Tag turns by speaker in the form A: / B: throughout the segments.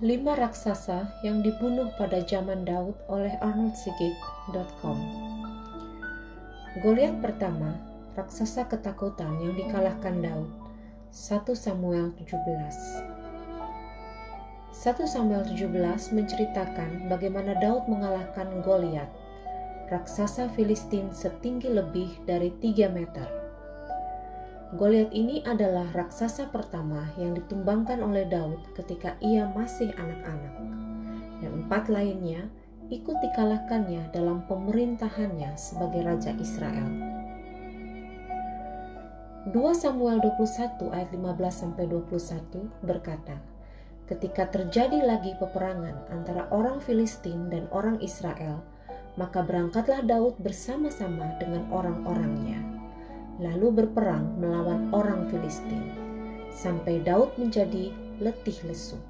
A: Lima raksasa yang dibunuh pada zaman Daud oleh arnoldsigit.com Goliat pertama, raksasa ketakutan yang dikalahkan Daud. 1 Samuel 17 1 Samuel 17 menceritakan bagaimana Daud mengalahkan Goliat, raksasa Filistin setinggi lebih dari 3 meter. Goliat ini adalah raksasa pertama yang ditumbangkan oleh Daud ketika ia masih anak-anak, dan empat lainnya ikut dikalahkannya dalam pemerintahannya sebagai raja Israel. 2 Samuel 21 ayat 15 sampai 21 berkata, Ketika terjadi lagi peperangan antara orang Filistin dan orang Israel, maka berangkatlah Daud bersama-sama dengan orang-orangnya lalu berperang melawan orang Filistin, sampai Daud menjadi letih lesu.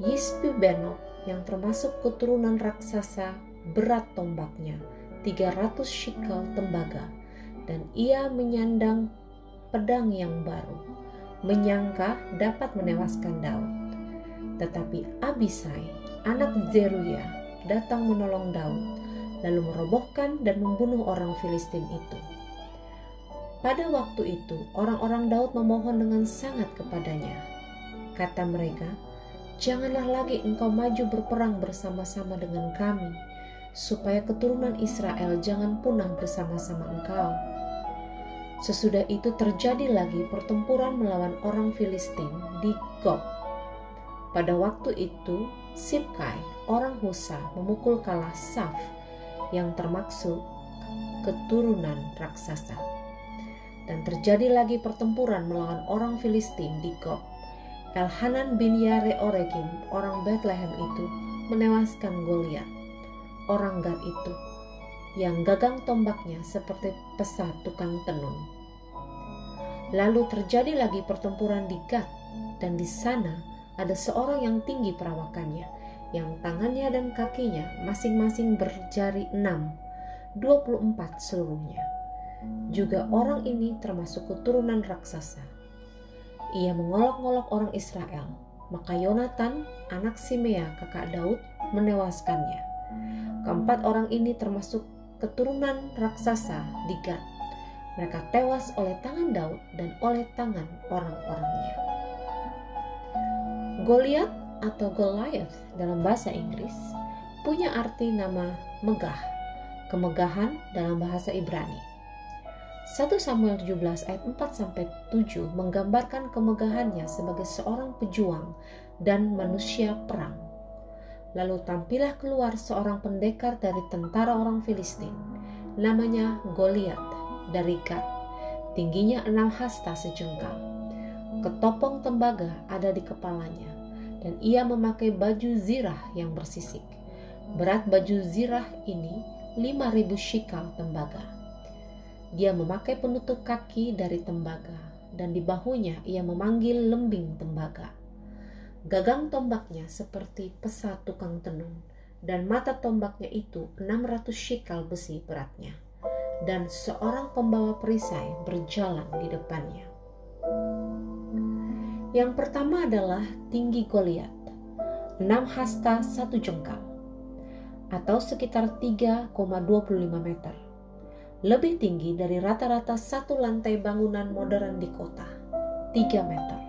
A: Yisbi Benok yang termasuk keturunan raksasa berat tombaknya 300 shikel tembaga dan ia menyandang pedang yang baru, menyangka dapat menewaskan Daud. Tetapi Abisai, anak Zeruya, datang menolong Daud, lalu merobohkan dan membunuh orang Filistin itu. Pada waktu itu, orang-orang Daud memohon dengan sangat kepadanya. Kata mereka, "Janganlah lagi engkau maju berperang bersama-sama dengan kami, supaya keturunan Israel jangan punah bersama-sama engkau." Sesudah itu terjadi lagi pertempuran melawan orang Filistin di Gob. Pada waktu itu, Sibkai, orang Husa, memukul kalah Saf yang termaksud keturunan raksasa dan terjadi lagi pertempuran melawan orang Filistin di Gob. Elhanan bin Yare Oregim, orang Bethlehem itu, menewaskan Goliat, orang Gad itu, yang gagang tombaknya seperti pesat tukang tenun. Lalu terjadi lagi pertempuran di Gad, dan di sana ada seorang yang tinggi perawakannya, yang tangannya dan kakinya masing-masing berjari enam, 24 seluruhnya juga orang ini termasuk keturunan raksasa. Ia mengolok-ngolok orang Israel, maka Yonatan, anak Simea, kakak Daud, menewaskannya. Keempat orang ini termasuk keturunan raksasa di Gad. Mereka tewas oleh tangan Daud dan oleh tangan orang-orangnya. Goliat atau Goliath dalam bahasa Inggris punya arti nama megah, kemegahan dalam bahasa Ibrani. 1 Samuel 17 ayat 4 sampai 7 menggambarkan kemegahannya sebagai seorang pejuang dan manusia perang. Lalu tampillah keluar seorang pendekar dari tentara orang Filistin, namanya Goliat dari Gad. Tingginya enam hasta sejengkal. Ketopong tembaga ada di kepalanya, dan ia memakai baju zirah yang bersisik. Berat baju zirah ini 5000 shikal tembaga dia memakai penutup kaki dari tembaga, dan di bahunya ia memanggil lembing tembaga. Gagang tombaknya seperti pesat tukang tenun, dan mata tombaknya itu 600 shikal besi beratnya. Dan seorang pembawa perisai berjalan di depannya. Yang pertama adalah tinggi Goliat, 6 hasta satu jengkal, atau sekitar 3,25 meter lebih tinggi dari rata-rata satu lantai bangunan modern di kota, 3 meter.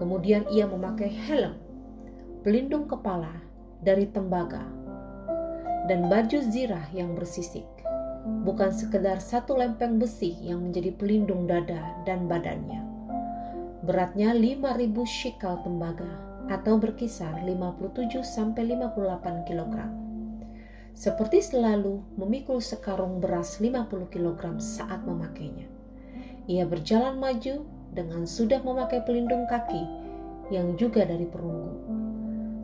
A: Kemudian ia memakai helm, pelindung kepala dari tembaga, dan baju zirah yang bersisik. Bukan sekedar satu lempeng besi yang menjadi pelindung dada dan badannya. Beratnya 5000 shikal tembaga atau berkisar 57 sampai 58 kilogram seperti selalu memikul sekarung beras 50 kg saat memakainya. Ia berjalan maju dengan sudah memakai pelindung kaki yang juga dari perunggu.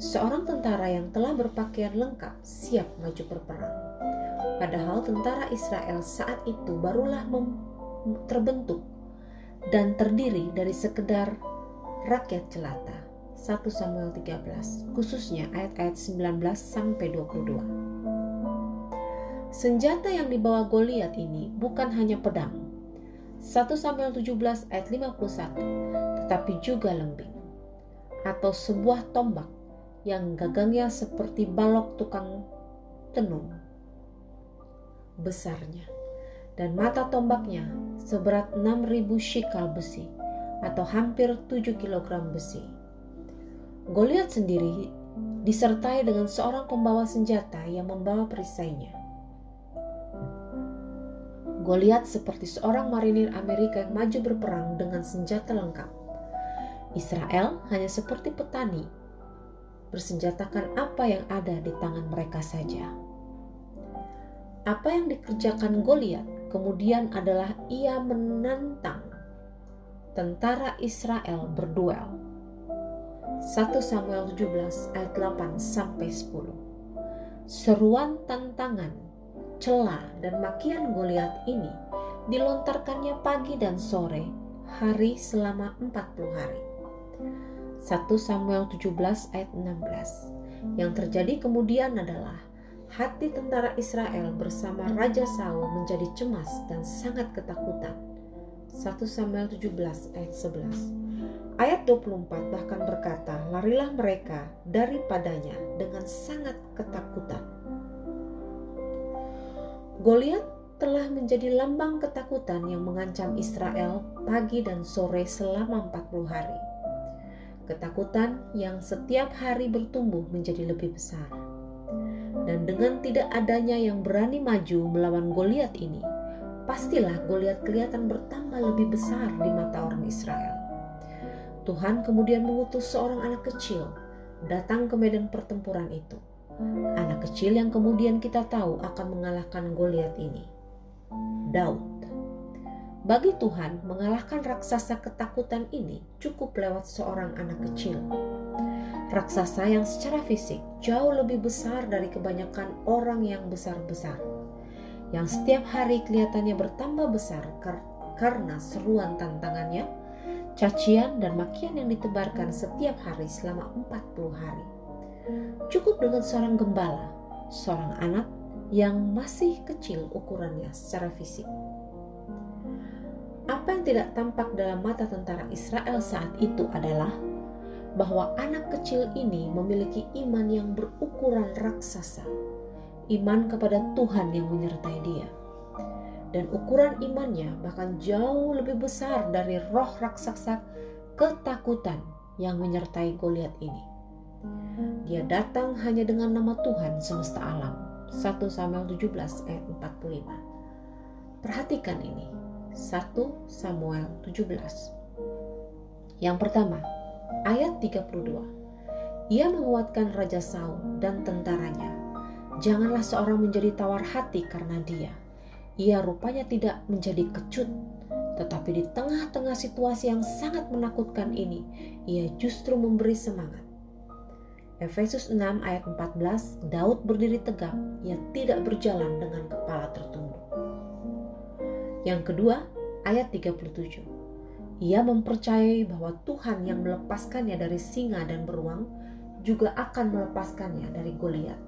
A: Seorang tentara yang telah berpakaian lengkap siap maju berperang. Padahal tentara Israel saat itu barulah terbentuk dan terdiri dari sekedar rakyat jelata. 1 Samuel 13, khususnya ayat-ayat 19 sampai 22. Senjata yang dibawa Goliat ini bukan hanya pedang. 1 Samuel 17 ayat 51, tetapi juga lembing atau sebuah tombak yang gagangnya seperti balok tukang tenun besarnya dan mata tombaknya seberat 6000 shikal besi atau hampir 7 kg besi. Goliat sendiri disertai dengan seorang pembawa senjata yang membawa perisainya. Goliat seperti seorang marinir Amerika yang maju berperang dengan senjata lengkap. Israel hanya seperti petani, bersenjatakan apa yang ada di tangan mereka saja. Apa yang dikerjakan Goliat kemudian adalah ia menantang tentara Israel berduel. 1 Samuel 17 ayat 8 sampai 10. Seruan tantangan celah dan makian Goliat ini dilontarkannya pagi dan sore, hari selama 40 hari. 1 Samuel 17 ayat 16. Yang terjadi kemudian adalah hati tentara Israel bersama Raja Saul menjadi cemas dan sangat ketakutan. 1 Samuel 17 ayat 11. Ayat 24 bahkan berkata, larilah mereka daripadanya dengan sangat ketakutan. Goliat telah menjadi lambang ketakutan yang mengancam Israel pagi dan sore selama 40 hari. Ketakutan yang setiap hari bertumbuh menjadi lebih besar. Dan dengan tidak adanya yang berani maju melawan Goliat ini, pastilah Goliat kelihatan bertambah lebih besar di mata orang Israel. Tuhan kemudian mengutus seorang anak kecil datang ke medan pertempuran itu anak kecil yang kemudian kita tahu akan mengalahkan Goliat ini. Daud. Bagi Tuhan, mengalahkan raksasa ketakutan ini cukup lewat seorang anak kecil. Raksasa yang secara fisik jauh lebih besar dari kebanyakan orang yang besar-besar. Yang setiap hari kelihatannya bertambah besar karena seruan tantangannya, cacian dan makian yang ditebarkan setiap hari selama 40 hari. Cukup dengan seorang gembala, seorang anak yang masih kecil ukurannya secara fisik. Apa yang tidak tampak dalam mata tentara Israel saat itu adalah bahwa anak kecil ini memiliki iman yang berukuran raksasa, iman kepada Tuhan yang menyertai dia. Dan ukuran imannya bahkan jauh lebih besar dari roh raksasa ketakutan yang menyertai Goliat ini. Dia datang hanya dengan nama Tuhan semesta alam. 1 Samuel 17 ayat 45. Perhatikan ini. 1 Samuel 17. Yang pertama, ayat 32. Ia menguatkan Raja Saul dan tentaranya. Janganlah seorang menjadi tawar hati karena dia. Ia rupanya tidak menjadi kecut, tetapi di tengah-tengah situasi yang sangat menakutkan ini, ia justru memberi semangat. Efesus 6 ayat 14, Daud berdiri tegak, ia tidak berjalan dengan kepala tertunduk. Yang kedua, ayat 37. Ia mempercayai bahwa Tuhan yang melepaskannya dari singa dan beruang juga akan melepaskannya dari Goliat.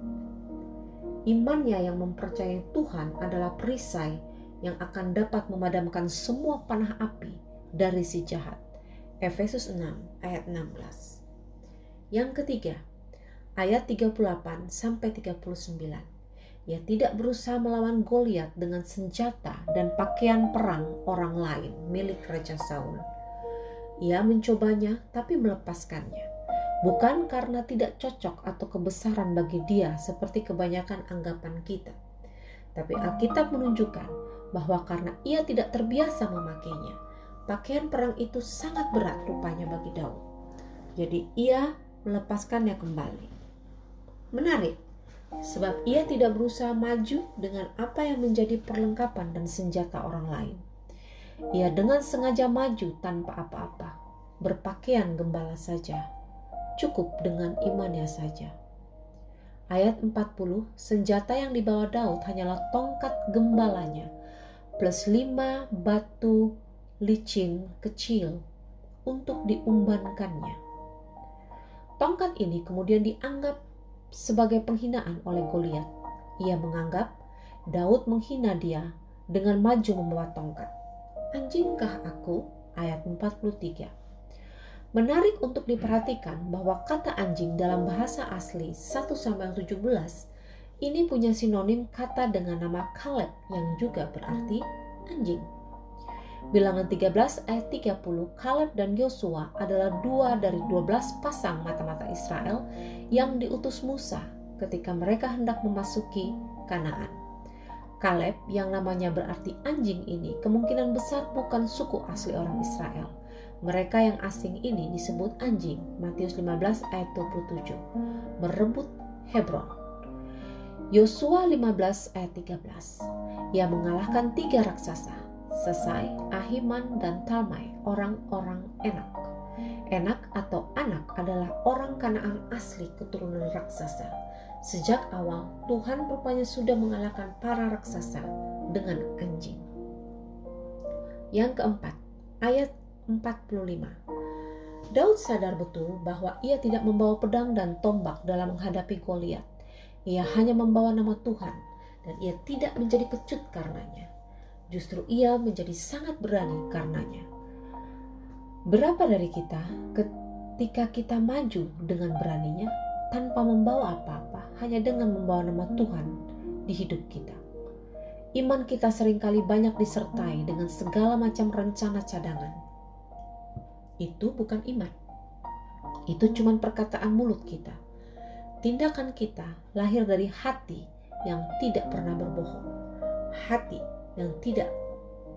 A: Imannya yang mempercayai Tuhan adalah perisai yang akan dapat memadamkan semua panah api dari si jahat. Efesus 6 ayat 16. Yang ketiga, ayat 38 sampai 39. Ia tidak berusaha melawan Goliat dengan senjata dan pakaian perang orang lain milik Raja Saul. Ia mencobanya tapi melepaskannya. Bukan karena tidak cocok atau kebesaran bagi dia seperti kebanyakan anggapan kita. Tapi Alkitab menunjukkan bahwa karena ia tidak terbiasa memakainya, pakaian perang itu sangat berat rupanya bagi Daud. Jadi ia melepaskannya kembali. Menarik, sebab ia tidak berusaha maju dengan apa yang menjadi perlengkapan dan senjata orang lain. Ia dengan sengaja maju tanpa apa-apa, berpakaian gembala saja, cukup dengan imannya saja. Ayat 40, senjata yang dibawa Daud hanyalah tongkat gembalanya, plus lima batu licin kecil untuk diumbankannya. Tongkat ini kemudian dianggap sebagai penghinaan oleh Goliat. Ia menganggap Daud menghina dia dengan maju membawa tongkat. Anjingkah aku? Ayat 43. Menarik untuk diperhatikan bahwa kata anjing dalam bahasa asli 1 Samuel 17 ini punya sinonim kata dengan nama Kaleb yang juga berarti anjing. Bilangan 13 ayat 30, Kaleb dan Yosua adalah dua dari 12 pasang mata-mata Israel yang diutus Musa ketika mereka hendak memasuki Kanaan. Kaleb yang namanya berarti anjing ini kemungkinan besar bukan suku asli orang Israel mereka yang asing ini disebut anjing, Matius 15 ayat 27, merebut Hebron. Yosua 15 ayat 13, ia mengalahkan tiga raksasa, Sesai, Ahiman, dan Talmai, orang-orang enak. Enak atau anak adalah orang kanaan asli keturunan raksasa. Sejak awal, Tuhan rupanya sudah mengalahkan para raksasa dengan anjing. Yang keempat, ayat 45. Daud sadar betul bahwa ia tidak membawa pedang dan tombak dalam menghadapi Goliat. Ia hanya membawa nama Tuhan dan ia tidak menjadi kecut karenanya. Justru ia menjadi sangat berani karenanya. Berapa dari kita ketika kita maju dengan beraninya tanpa membawa apa-apa, hanya dengan membawa nama Tuhan di hidup kita? Iman kita sering kali banyak disertai dengan segala macam rencana cadangan itu bukan iman. Itu cuma perkataan mulut kita. Tindakan kita lahir dari hati yang tidak pernah berbohong. Hati yang tidak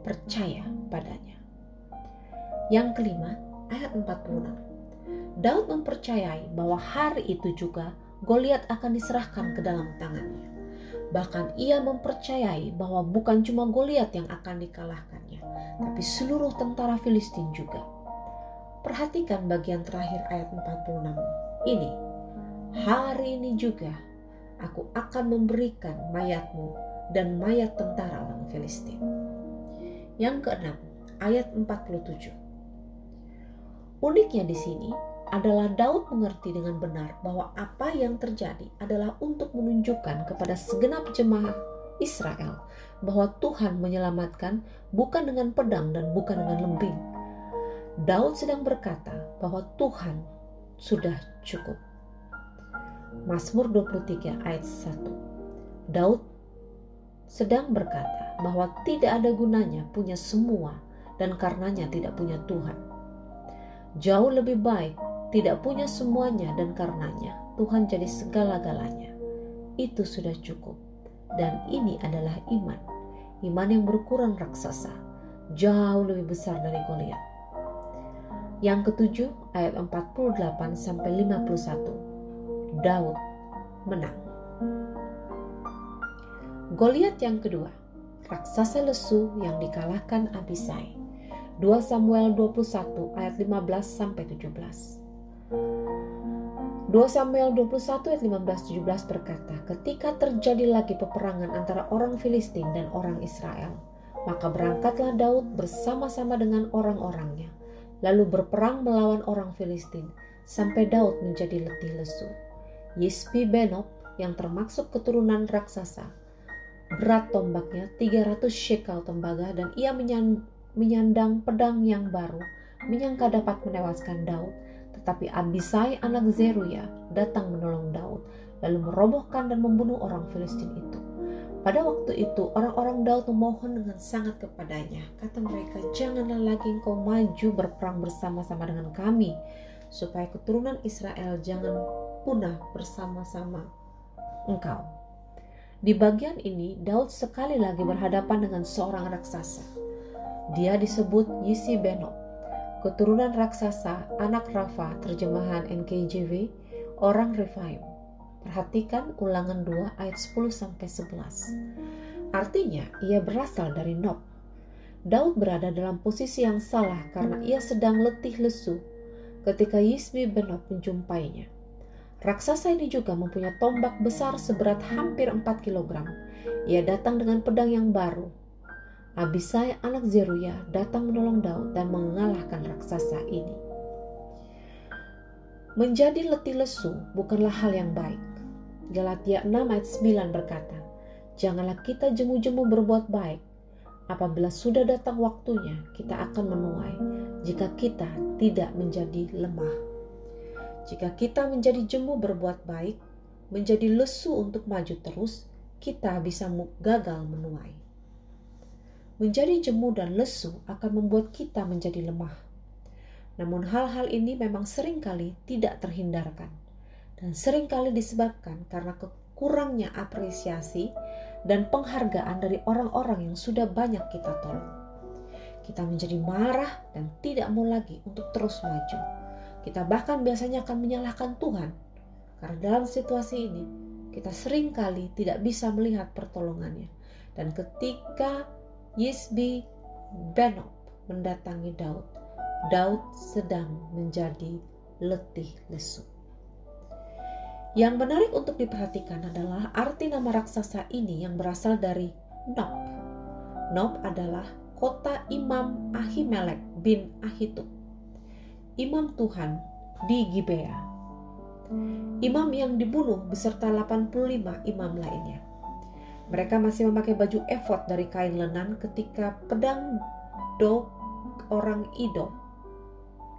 A: percaya padanya. Yang kelima, ayat 46. Daud mempercayai bahwa hari itu juga Goliat akan diserahkan ke dalam tangannya. Bahkan ia mempercayai bahwa bukan cuma Goliat yang akan dikalahkannya, tapi seluruh tentara Filistin juga. Perhatikan bagian terakhir ayat 46 ini. Hari ini juga aku akan memberikan mayatmu dan mayat tentara orang Filistin. Yang keenam, ayat 47. Uniknya di sini adalah Daud mengerti dengan benar bahwa apa yang terjadi adalah untuk menunjukkan kepada segenap jemaah Israel bahwa Tuhan menyelamatkan bukan dengan pedang dan bukan dengan lembing, Daud sedang berkata bahwa Tuhan sudah cukup. Mazmur 23 ayat 1. Daud sedang berkata bahwa tidak ada gunanya punya semua dan karenanya tidak punya Tuhan. Jauh lebih baik tidak punya semuanya dan karenanya Tuhan jadi segala-galanya. Itu sudah cukup. Dan ini adalah iman. Iman yang berkurang raksasa. Jauh lebih besar dari Goliat. Yang ketujuh ayat 48 sampai 51. Daud menang. Goliat yang kedua, raksasa lesu yang dikalahkan Abisai. 2 Samuel 21 ayat 15 sampai 17. 2 Samuel 21 ayat 15 17 berkata, "Ketika terjadi lagi peperangan antara orang Filistin dan orang Israel, maka berangkatlah Daud bersama-sama dengan orang-orangnya lalu berperang melawan orang Filistin sampai Daud menjadi letih lesu. Yisbi Benob yang termasuk keturunan raksasa, berat tombaknya 300 shekel tembaga dan ia menyandang pedang yang baru, menyangka dapat menewaskan Daud, tetapi Abisai anak Zeruya datang menolong Daud, lalu merobohkan dan membunuh orang Filistin itu. Pada waktu itu orang-orang Daud memohon dengan sangat kepadanya. Kata mereka, janganlah lagi engkau maju berperang bersama-sama dengan kami, supaya keturunan Israel jangan punah bersama-sama engkau. Di bagian ini, Daud sekali lagi berhadapan dengan seorang raksasa. Dia disebut Yisi Benob, keturunan raksasa, anak Rafa, terjemahan NKJV, orang Refaim. Perhatikan ulangan 2 ayat 10 sampai 11. Artinya, ia berasal dari Nob. Daud berada dalam posisi yang salah karena ia sedang letih lesu ketika Yisbi ben Nob menjumpainya. Raksasa ini juga mempunyai tombak besar seberat hampir 4 kg. Ia datang dengan pedang yang baru. Abisai anak Zeruya datang menolong Daud dan mengalahkan raksasa ini. Menjadi letih lesu bukanlah hal yang baik. Galatia 6 ayat 9 berkata, Janganlah kita jemu-jemu berbuat baik. Apabila sudah datang waktunya, kita akan menuai jika kita tidak menjadi lemah. Jika kita menjadi jemu berbuat baik, menjadi lesu untuk maju terus, kita bisa gagal menuai. Menjadi jemu dan lesu akan membuat kita menjadi lemah. Namun hal-hal ini memang sering kali tidak terhindarkan dan sering kali disebabkan karena kekurangnya apresiasi dan penghargaan dari orang-orang yang sudah banyak kita tolong. Kita menjadi marah dan tidak mau lagi untuk terus maju. Kita bahkan biasanya akan menyalahkan Tuhan karena dalam situasi ini kita sering kali tidak bisa melihat pertolongannya. Dan ketika Yisbi Benob mendatangi Daud, Daud sedang menjadi letih lesu. Yang menarik untuk diperhatikan adalah arti nama raksasa ini yang berasal dari Nob. Nob adalah kota Imam Ahimelek bin Ahitub. Imam Tuhan di Gibea. Imam yang dibunuh beserta 85 imam lainnya. Mereka masih memakai baju efod dari kain lenan ketika pedang dog orang Idom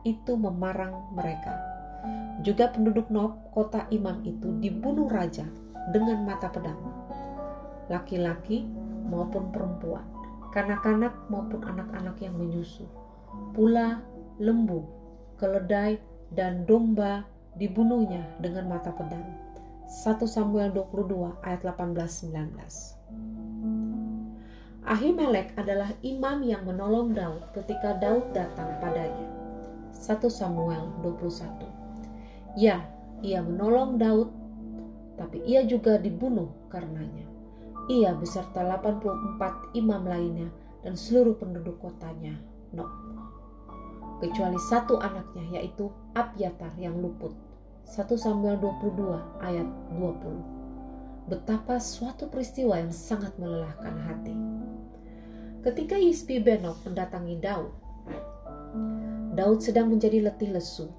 A: itu memarang mereka juga penduduk Nob, kota imam itu dibunuh raja dengan mata pedang. Laki-laki maupun perempuan, kanak-kanak maupun anak-anak yang menyusu, pula lembu, keledai, dan domba dibunuhnya dengan mata pedang. 1 Samuel 22 ayat 18-19 Ahimelek adalah imam yang menolong Daud ketika Daud datang padanya. 1 Samuel 21 Ya, ia menolong Daud, tapi ia juga dibunuh karenanya. Ia beserta 84 imam lainnya dan seluruh penduduk kotanya, Nob. Kecuali satu anaknya yaitu Abiatar yang luput. 1 Samuel 22 ayat 20. Betapa suatu peristiwa yang sangat melelahkan hati. Ketika Isbi Benob mendatangi Daud, Daud sedang menjadi letih lesu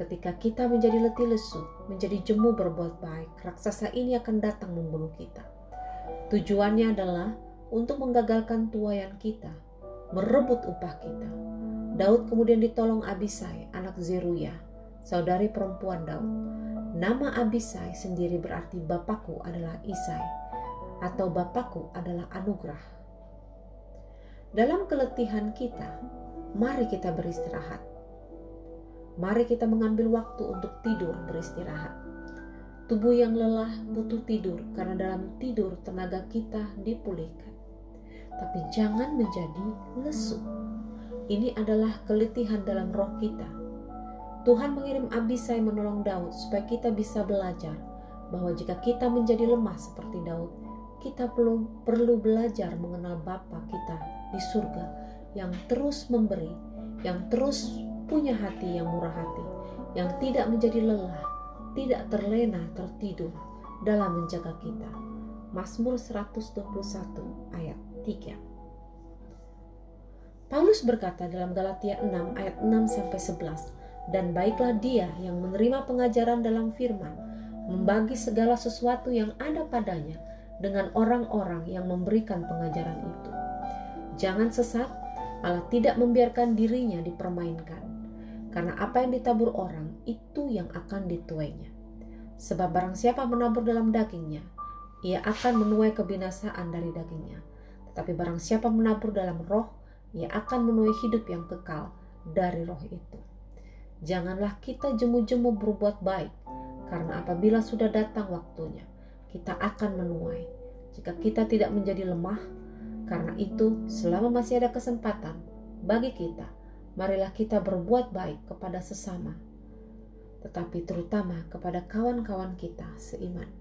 A: Ketika kita menjadi letih lesu, menjadi jemu berbuat baik, raksasa ini akan datang membunuh kita. Tujuannya adalah untuk menggagalkan tuayan kita, merebut upah kita. Daud kemudian ditolong Abisai, anak Zeruya, saudari perempuan Daud. Nama Abisai sendiri berarti bapakku adalah Isai, atau bapakku adalah anugerah. Dalam keletihan kita, mari kita beristirahat Mari kita mengambil waktu untuk tidur beristirahat. Tubuh yang lelah butuh tidur karena dalam tidur tenaga kita dipulihkan. Tapi jangan menjadi lesu. Ini adalah keletihan dalam roh kita. Tuhan mengirim Abisai menolong Daud supaya kita bisa belajar bahwa jika kita menjadi lemah seperti Daud, kita perlu perlu belajar mengenal Bapa kita di surga yang terus memberi, yang terus punya hati yang murah hati, yang tidak menjadi lelah, tidak terlena tertidur dalam menjaga kita. Mazmur 121 ayat 3. Paulus berkata dalam Galatia 6 ayat 6 sampai 11, dan baiklah dia yang menerima pengajaran dalam firman, membagi segala sesuatu yang ada padanya dengan orang-orang yang memberikan pengajaran itu. Jangan sesat, Allah tidak membiarkan dirinya dipermainkan karena apa yang ditabur orang itu yang akan dituainya. Sebab barang siapa menabur dalam dagingnya, ia akan menuai kebinasaan dari dagingnya. Tetapi barang siapa menabur dalam roh, ia akan menuai hidup yang kekal dari roh itu. Janganlah kita jemu-jemu berbuat baik, karena apabila sudah datang waktunya, kita akan menuai. Jika kita tidak menjadi lemah, karena itu selama masih ada kesempatan bagi kita, marilah kita berbuat baik kepada sesama, tetapi terutama kepada kawan-kawan kita seiman.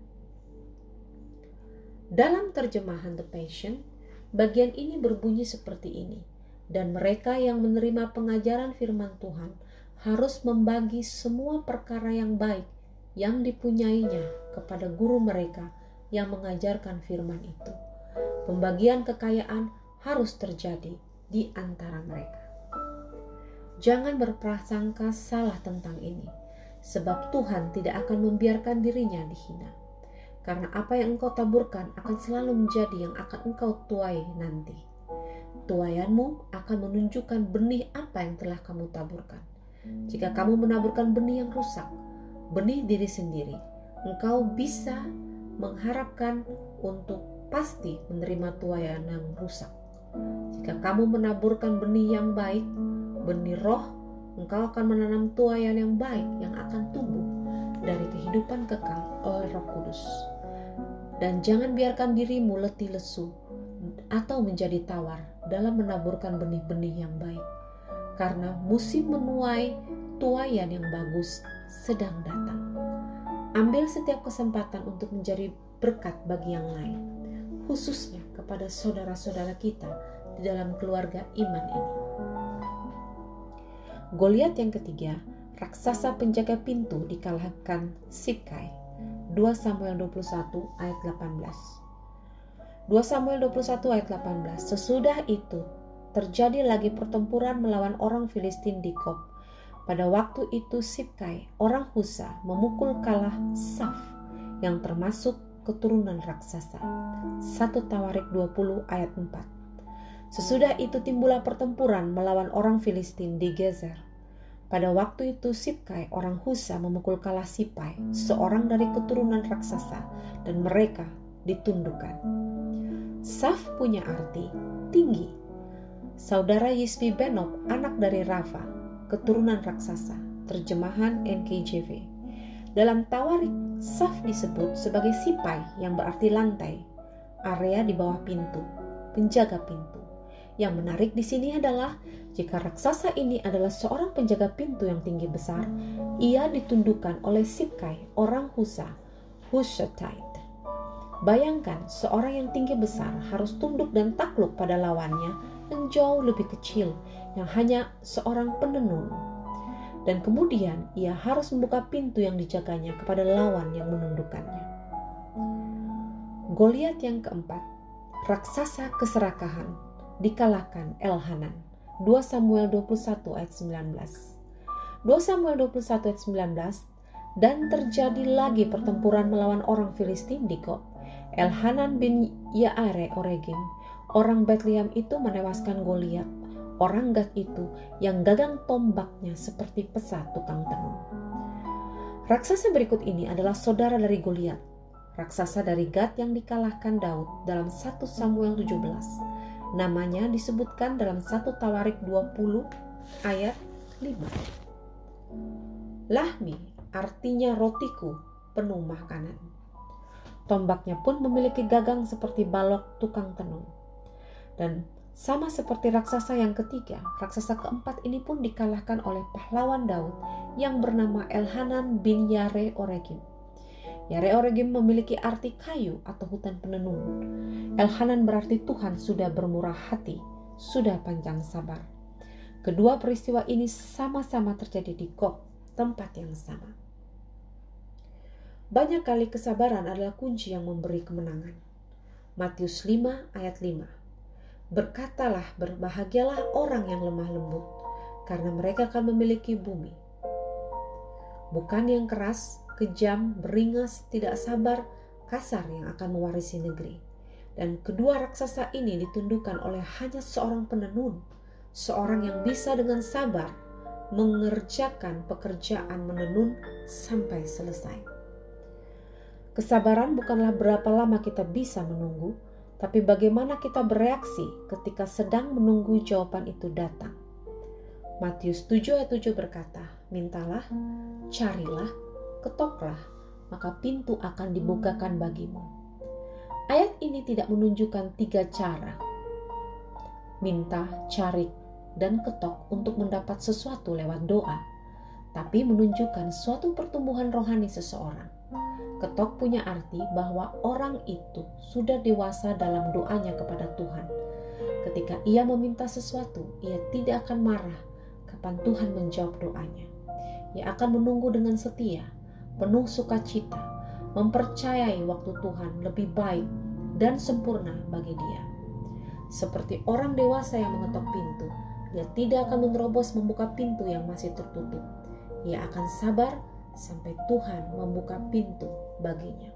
A: Dalam terjemahan The Passion, bagian ini berbunyi seperti ini, dan mereka yang menerima pengajaran firman Tuhan harus membagi semua perkara yang baik yang dipunyainya kepada guru mereka yang mengajarkan firman itu. Pembagian kekayaan harus terjadi di antara mereka. Jangan berprasangka salah tentang ini, sebab Tuhan tidak akan membiarkan dirinya dihina. Karena apa yang engkau taburkan akan selalu menjadi yang akan engkau tuai nanti. tuayanmu akan menunjukkan benih apa yang telah kamu taburkan. Jika kamu menaburkan benih yang rusak, benih diri sendiri, engkau bisa mengharapkan untuk pasti menerima tuayan yang rusak. Jika kamu menaburkan benih yang baik, benih roh, engkau akan menanam tuayan yang baik yang akan tumbuh dari kehidupan kekal oleh Roh Kudus. Dan jangan biarkan dirimu letih lesu atau menjadi tawar dalam menaburkan benih-benih yang baik. Karena musim menuai tuayan yang bagus sedang datang. Ambil setiap kesempatan untuk menjadi berkat bagi yang lain, khususnya kepada saudara-saudara kita di dalam keluarga iman ini. Goliat yang ketiga, raksasa penjaga pintu dikalahkan Sikai. 2 Samuel 21 ayat 18. 2 Samuel 21 ayat 18. Sesudah itu terjadi lagi pertempuran melawan orang Filistin di Kob. Pada waktu itu Sibkai, orang Husa, memukul kalah Saf yang termasuk keturunan raksasa. 1 Tawarik 20 ayat 4. Sesudah itu timbullah pertempuran melawan orang Filistin di Gezer. Pada waktu itu Sibkai orang Husa memukul kalah Sipai, seorang dari keturunan raksasa, dan mereka ditundukkan. Saf punya arti tinggi. Saudara Yisbi Benob, anak dari Rafa, keturunan raksasa, terjemahan NKJV. Dalam Tawarik, Saf disebut sebagai sipai yang berarti lantai, area di bawah pintu, penjaga pintu. Yang menarik di sini adalah jika raksasa ini adalah seorang penjaga pintu yang tinggi besar, ia ditundukkan oleh Sipkai, orang Husa, Hushatai. Bayangkan seorang yang tinggi besar harus tunduk dan takluk pada lawannya yang jauh lebih kecil yang hanya seorang penenun. Dan kemudian ia harus membuka pintu yang dijaganya kepada lawan yang menundukkannya. Goliat yang keempat, raksasa keserakahan, dikalahkan Elhanan. 2 Samuel 21 ayat 19. 2 Samuel 21 ayat 19 dan terjadi lagi pertempuran melawan orang Filistin di Gob Elhanan bin Yaare Oregim, orang Bethlehem itu menewaskan Goliat, orang Gad itu yang gagang tombaknya seperti pesat tukang tenun. Raksasa berikut ini adalah saudara dari Goliat, raksasa dari Gad yang dikalahkan Daud dalam 1 Samuel 17. Namanya disebutkan dalam 1 Tawarik 20 ayat 5. Lahmi artinya rotiku penuh makanan. Tombaknya pun memiliki gagang seperti balok tukang tenun. Dan sama seperti raksasa yang ketiga, raksasa keempat ini pun dikalahkan oleh pahlawan Daud yang bernama Elhanan bin Yare Oregim. Yare Oregim memiliki arti kayu atau hutan penenun. Elhanan berarti Tuhan sudah bermurah hati, sudah panjang sabar. Kedua peristiwa ini sama-sama terjadi di Gog, tempat yang sama. Banyak kali kesabaran adalah kunci yang memberi kemenangan. Matius 5 ayat 5. Berkatalah, berbahagialah orang yang lemah lembut, karena mereka akan memiliki bumi. Bukan yang keras, kejam, beringas, tidak sabar, kasar yang akan mewarisi negeri. Dan kedua raksasa ini ditundukkan oleh hanya seorang penenun, seorang yang bisa dengan sabar mengerjakan pekerjaan menenun sampai selesai. Kesabaran bukanlah berapa lama kita bisa menunggu, tapi bagaimana kita bereaksi ketika sedang menunggu jawaban itu datang. Matius 7 ayat 7 berkata, Mintalah, carilah, ketoklah, maka pintu akan dibukakan bagimu. Ayat ini tidak menunjukkan tiga cara. Minta, cari, dan ketok untuk mendapat sesuatu lewat doa, tapi menunjukkan suatu pertumbuhan rohani seseorang Ketok punya arti bahwa orang itu sudah dewasa dalam doanya kepada Tuhan. Ketika ia meminta sesuatu, ia tidak akan marah kapan Tuhan menjawab doanya. Ia akan menunggu dengan setia, penuh sukacita, mempercayai waktu Tuhan lebih baik dan sempurna bagi dia. Seperti orang dewasa yang mengetok pintu, dia tidak akan menerobos membuka pintu yang masih tertutup. Ia akan sabar sampai Tuhan membuka pintu baginya.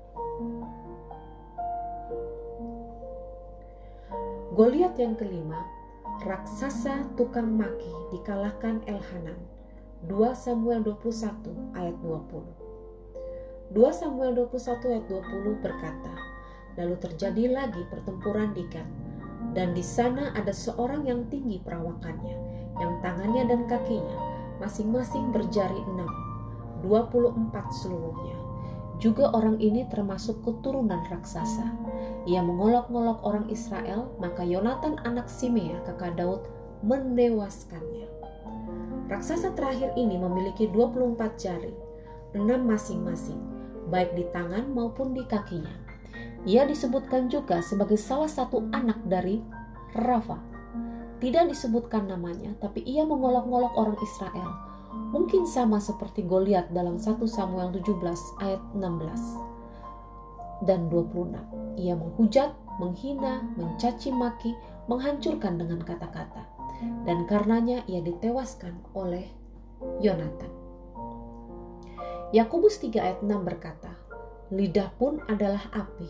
A: Goliat yang kelima, raksasa tukang maki dikalahkan Elhanan. 2 Samuel 21 ayat 20. 2 Samuel 21 ayat 20 berkata, Lalu terjadi lagi pertempuran di Gad, dan di sana ada seorang yang tinggi perawakannya, yang tangannya dan kakinya masing-masing berjari enam, 24 seluruhnya. Juga orang ini termasuk keturunan raksasa. Ia mengolok-ngolok orang Israel, maka Yonatan anak Simea kakak Daud menewaskannya. Raksasa terakhir ini memiliki 24 jari, enam masing-masing, baik di tangan maupun di kakinya. Ia disebutkan juga sebagai salah satu anak dari Rafa. Tidak disebutkan namanya, tapi ia mengolok-ngolok orang Israel. Mungkin sama seperti Goliat dalam 1 Samuel 17 ayat 16 dan 26. Ia menghujat, menghina, mencaci maki, menghancurkan dengan kata-kata dan karenanya ia ditewaskan oleh Yonatan. Yakobus 3 ayat 6 berkata, Lidah pun adalah api.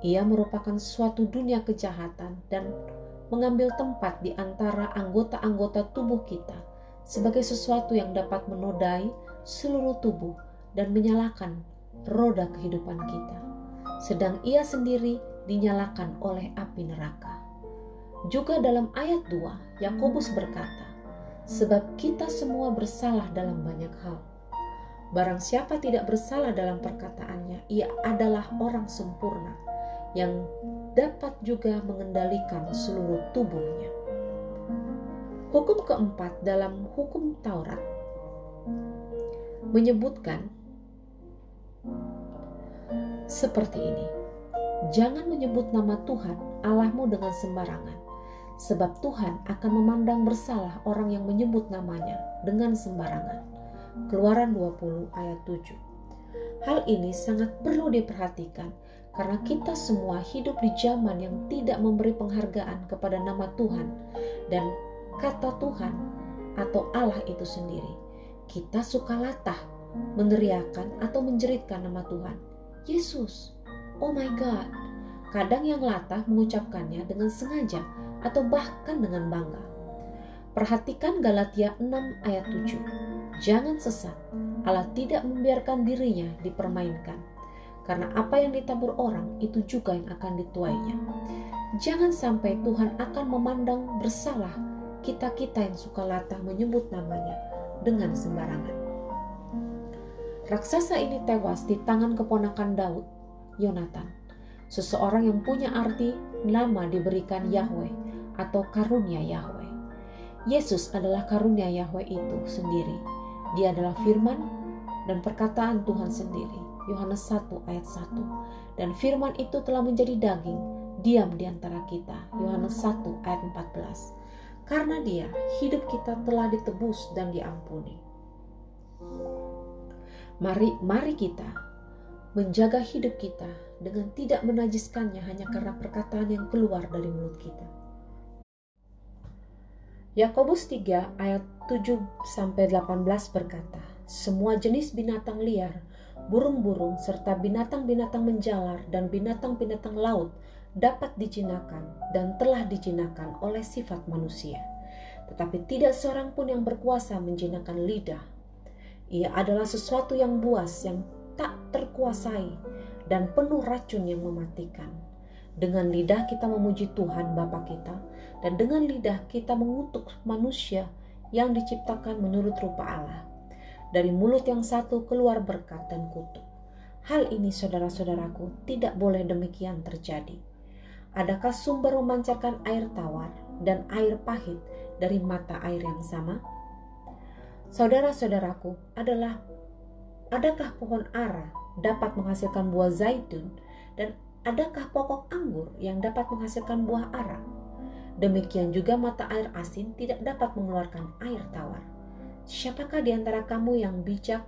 A: Ia merupakan suatu dunia kejahatan dan mengambil tempat di antara anggota-anggota tubuh kita sebagai sesuatu yang dapat menodai seluruh tubuh dan menyalakan roda kehidupan kita. Sedang ia sendiri dinyalakan oleh api neraka. Juga dalam ayat 2, Yakobus berkata, "Sebab kita semua bersalah dalam banyak hal. Barang siapa tidak bersalah dalam perkataannya, ia adalah orang sempurna yang dapat juga mengendalikan seluruh tubuhnya." Hukum keempat dalam hukum Taurat menyebutkan seperti ini: Jangan menyebut nama Tuhan Allahmu dengan sembarangan, sebab Tuhan akan memandang bersalah orang yang menyebut namanya dengan sembarangan. Keluaran 20 ayat 7. Hal ini sangat perlu diperhatikan karena kita semua hidup di zaman yang tidak memberi penghargaan kepada nama Tuhan dan kata Tuhan atau Allah itu sendiri. Kita suka latah, meneriakan atau menjeritkan nama Tuhan. Yesus, oh my God. Kadang yang latah mengucapkannya dengan sengaja atau bahkan dengan bangga. Perhatikan Galatia 6 ayat 7. Jangan sesat, Allah tidak membiarkan dirinya dipermainkan. Karena apa yang ditabur orang itu juga yang akan dituainya. Jangan sampai Tuhan akan memandang bersalah kita-kita yang suka latah menyebut namanya dengan sembarangan. Raksasa ini tewas di tangan keponakan Daud, Yonatan, seseorang yang punya arti nama diberikan Yahweh atau karunia Yahweh. Yesus adalah karunia Yahweh itu sendiri. Dia adalah firman dan perkataan Tuhan sendiri. Yohanes 1 ayat 1. Dan firman itu telah menjadi daging, diam di antara kita. Yohanes 1 ayat 14. Karena dia, hidup kita telah ditebus dan diampuni. Mari, mari kita menjaga hidup kita dengan tidak menajiskannya hanya karena perkataan yang keluar dari mulut kita. Yakobus 3 ayat 7 sampai 18 berkata, semua jenis binatang liar, burung-burung serta binatang-binatang menjalar dan binatang-binatang laut dapat dijinakan dan telah dijinakan oleh sifat manusia. Tetapi tidak seorang pun yang berkuasa menjinakan lidah. Ia adalah sesuatu yang buas yang tak terkuasai dan penuh racun yang mematikan dengan lidah kita memuji Tuhan Bapa kita, dan dengan lidah kita mengutuk manusia yang diciptakan menurut rupa Allah. Dari mulut yang satu keluar berkat dan kutuk. Hal ini saudara-saudaraku tidak boleh demikian terjadi. Adakah sumber memancarkan air tawar dan air pahit dari mata air yang sama? Saudara-saudaraku adalah adakah pohon ara dapat menghasilkan buah zaitun dan adakah pokok anggur yang dapat menghasilkan buah ara? Demikian juga mata air asin tidak dapat mengeluarkan air tawar. Siapakah di antara kamu yang bijak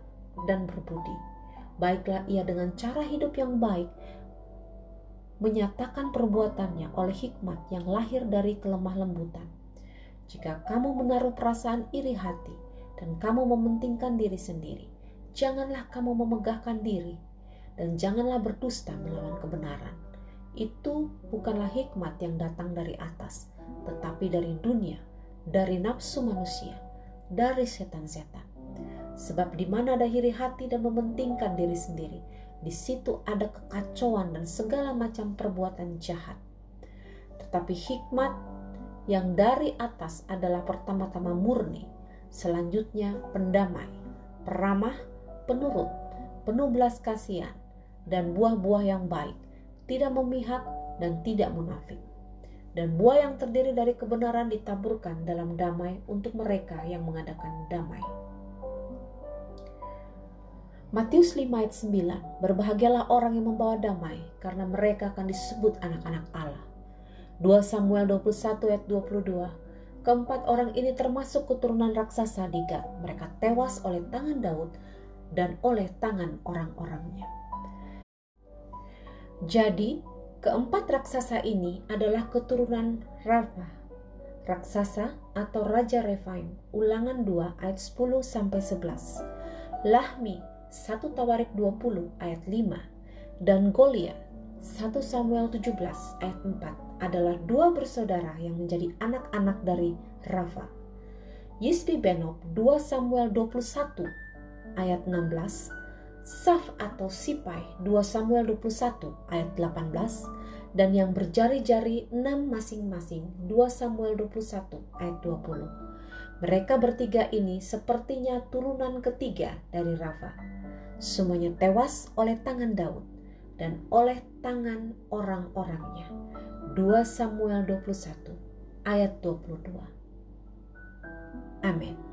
A: dan berbudi? Baiklah ia dengan cara hidup yang baik, menyatakan perbuatannya oleh hikmat yang lahir dari kelemah lembutan. Jika kamu menaruh perasaan iri hati dan kamu mementingkan diri sendiri, janganlah kamu memegahkan diri dan janganlah berdusta melawan kebenaran. Itu bukanlah hikmat yang datang dari atas, tetapi dari dunia, dari nafsu manusia, dari setan-setan. Sebab di mana ada iri hati dan mementingkan diri sendiri, di situ ada kekacauan dan segala macam perbuatan jahat. Tetapi hikmat yang dari atas adalah pertama-tama murni, selanjutnya pendamai, peramah, penurut, penuh belas kasihan, dan buah-buah yang baik, tidak memihak dan tidak munafik. Dan buah yang terdiri dari kebenaran ditaburkan dalam damai untuk mereka yang mengadakan damai. Matius 5 ayat 9, berbahagialah orang yang membawa damai, karena mereka akan disebut anak-anak Allah. 2 Samuel 21 ayat 22, keempat orang ini termasuk keturunan raksasa di. Mereka tewas oleh tangan Daud dan oleh tangan orang-orangnya. Jadi, keempat raksasa ini adalah keturunan Rafa, raksasa atau Raja Refaim. Ulangan 2 ayat 10 sampai 11. Lahmi 1 Tawarik 20 ayat 5 dan Goliat 1 Samuel 17 ayat 4 adalah dua bersaudara yang menjadi anak-anak dari Rafa. Yisbi Benob 2 Samuel 21 ayat 16 Saf atau Sipai 2 Samuel 21 ayat 18 dan yang berjari-jari 6 masing-masing 2 Samuel 21 ayat 20. Mereka bertiga ini sepertinya turunan ketiga dari Rafa semuanya tewas oleh tangan Daud dan oleh tangan orang-orangnya. 2 Samuel 21 ayat 22. Amin.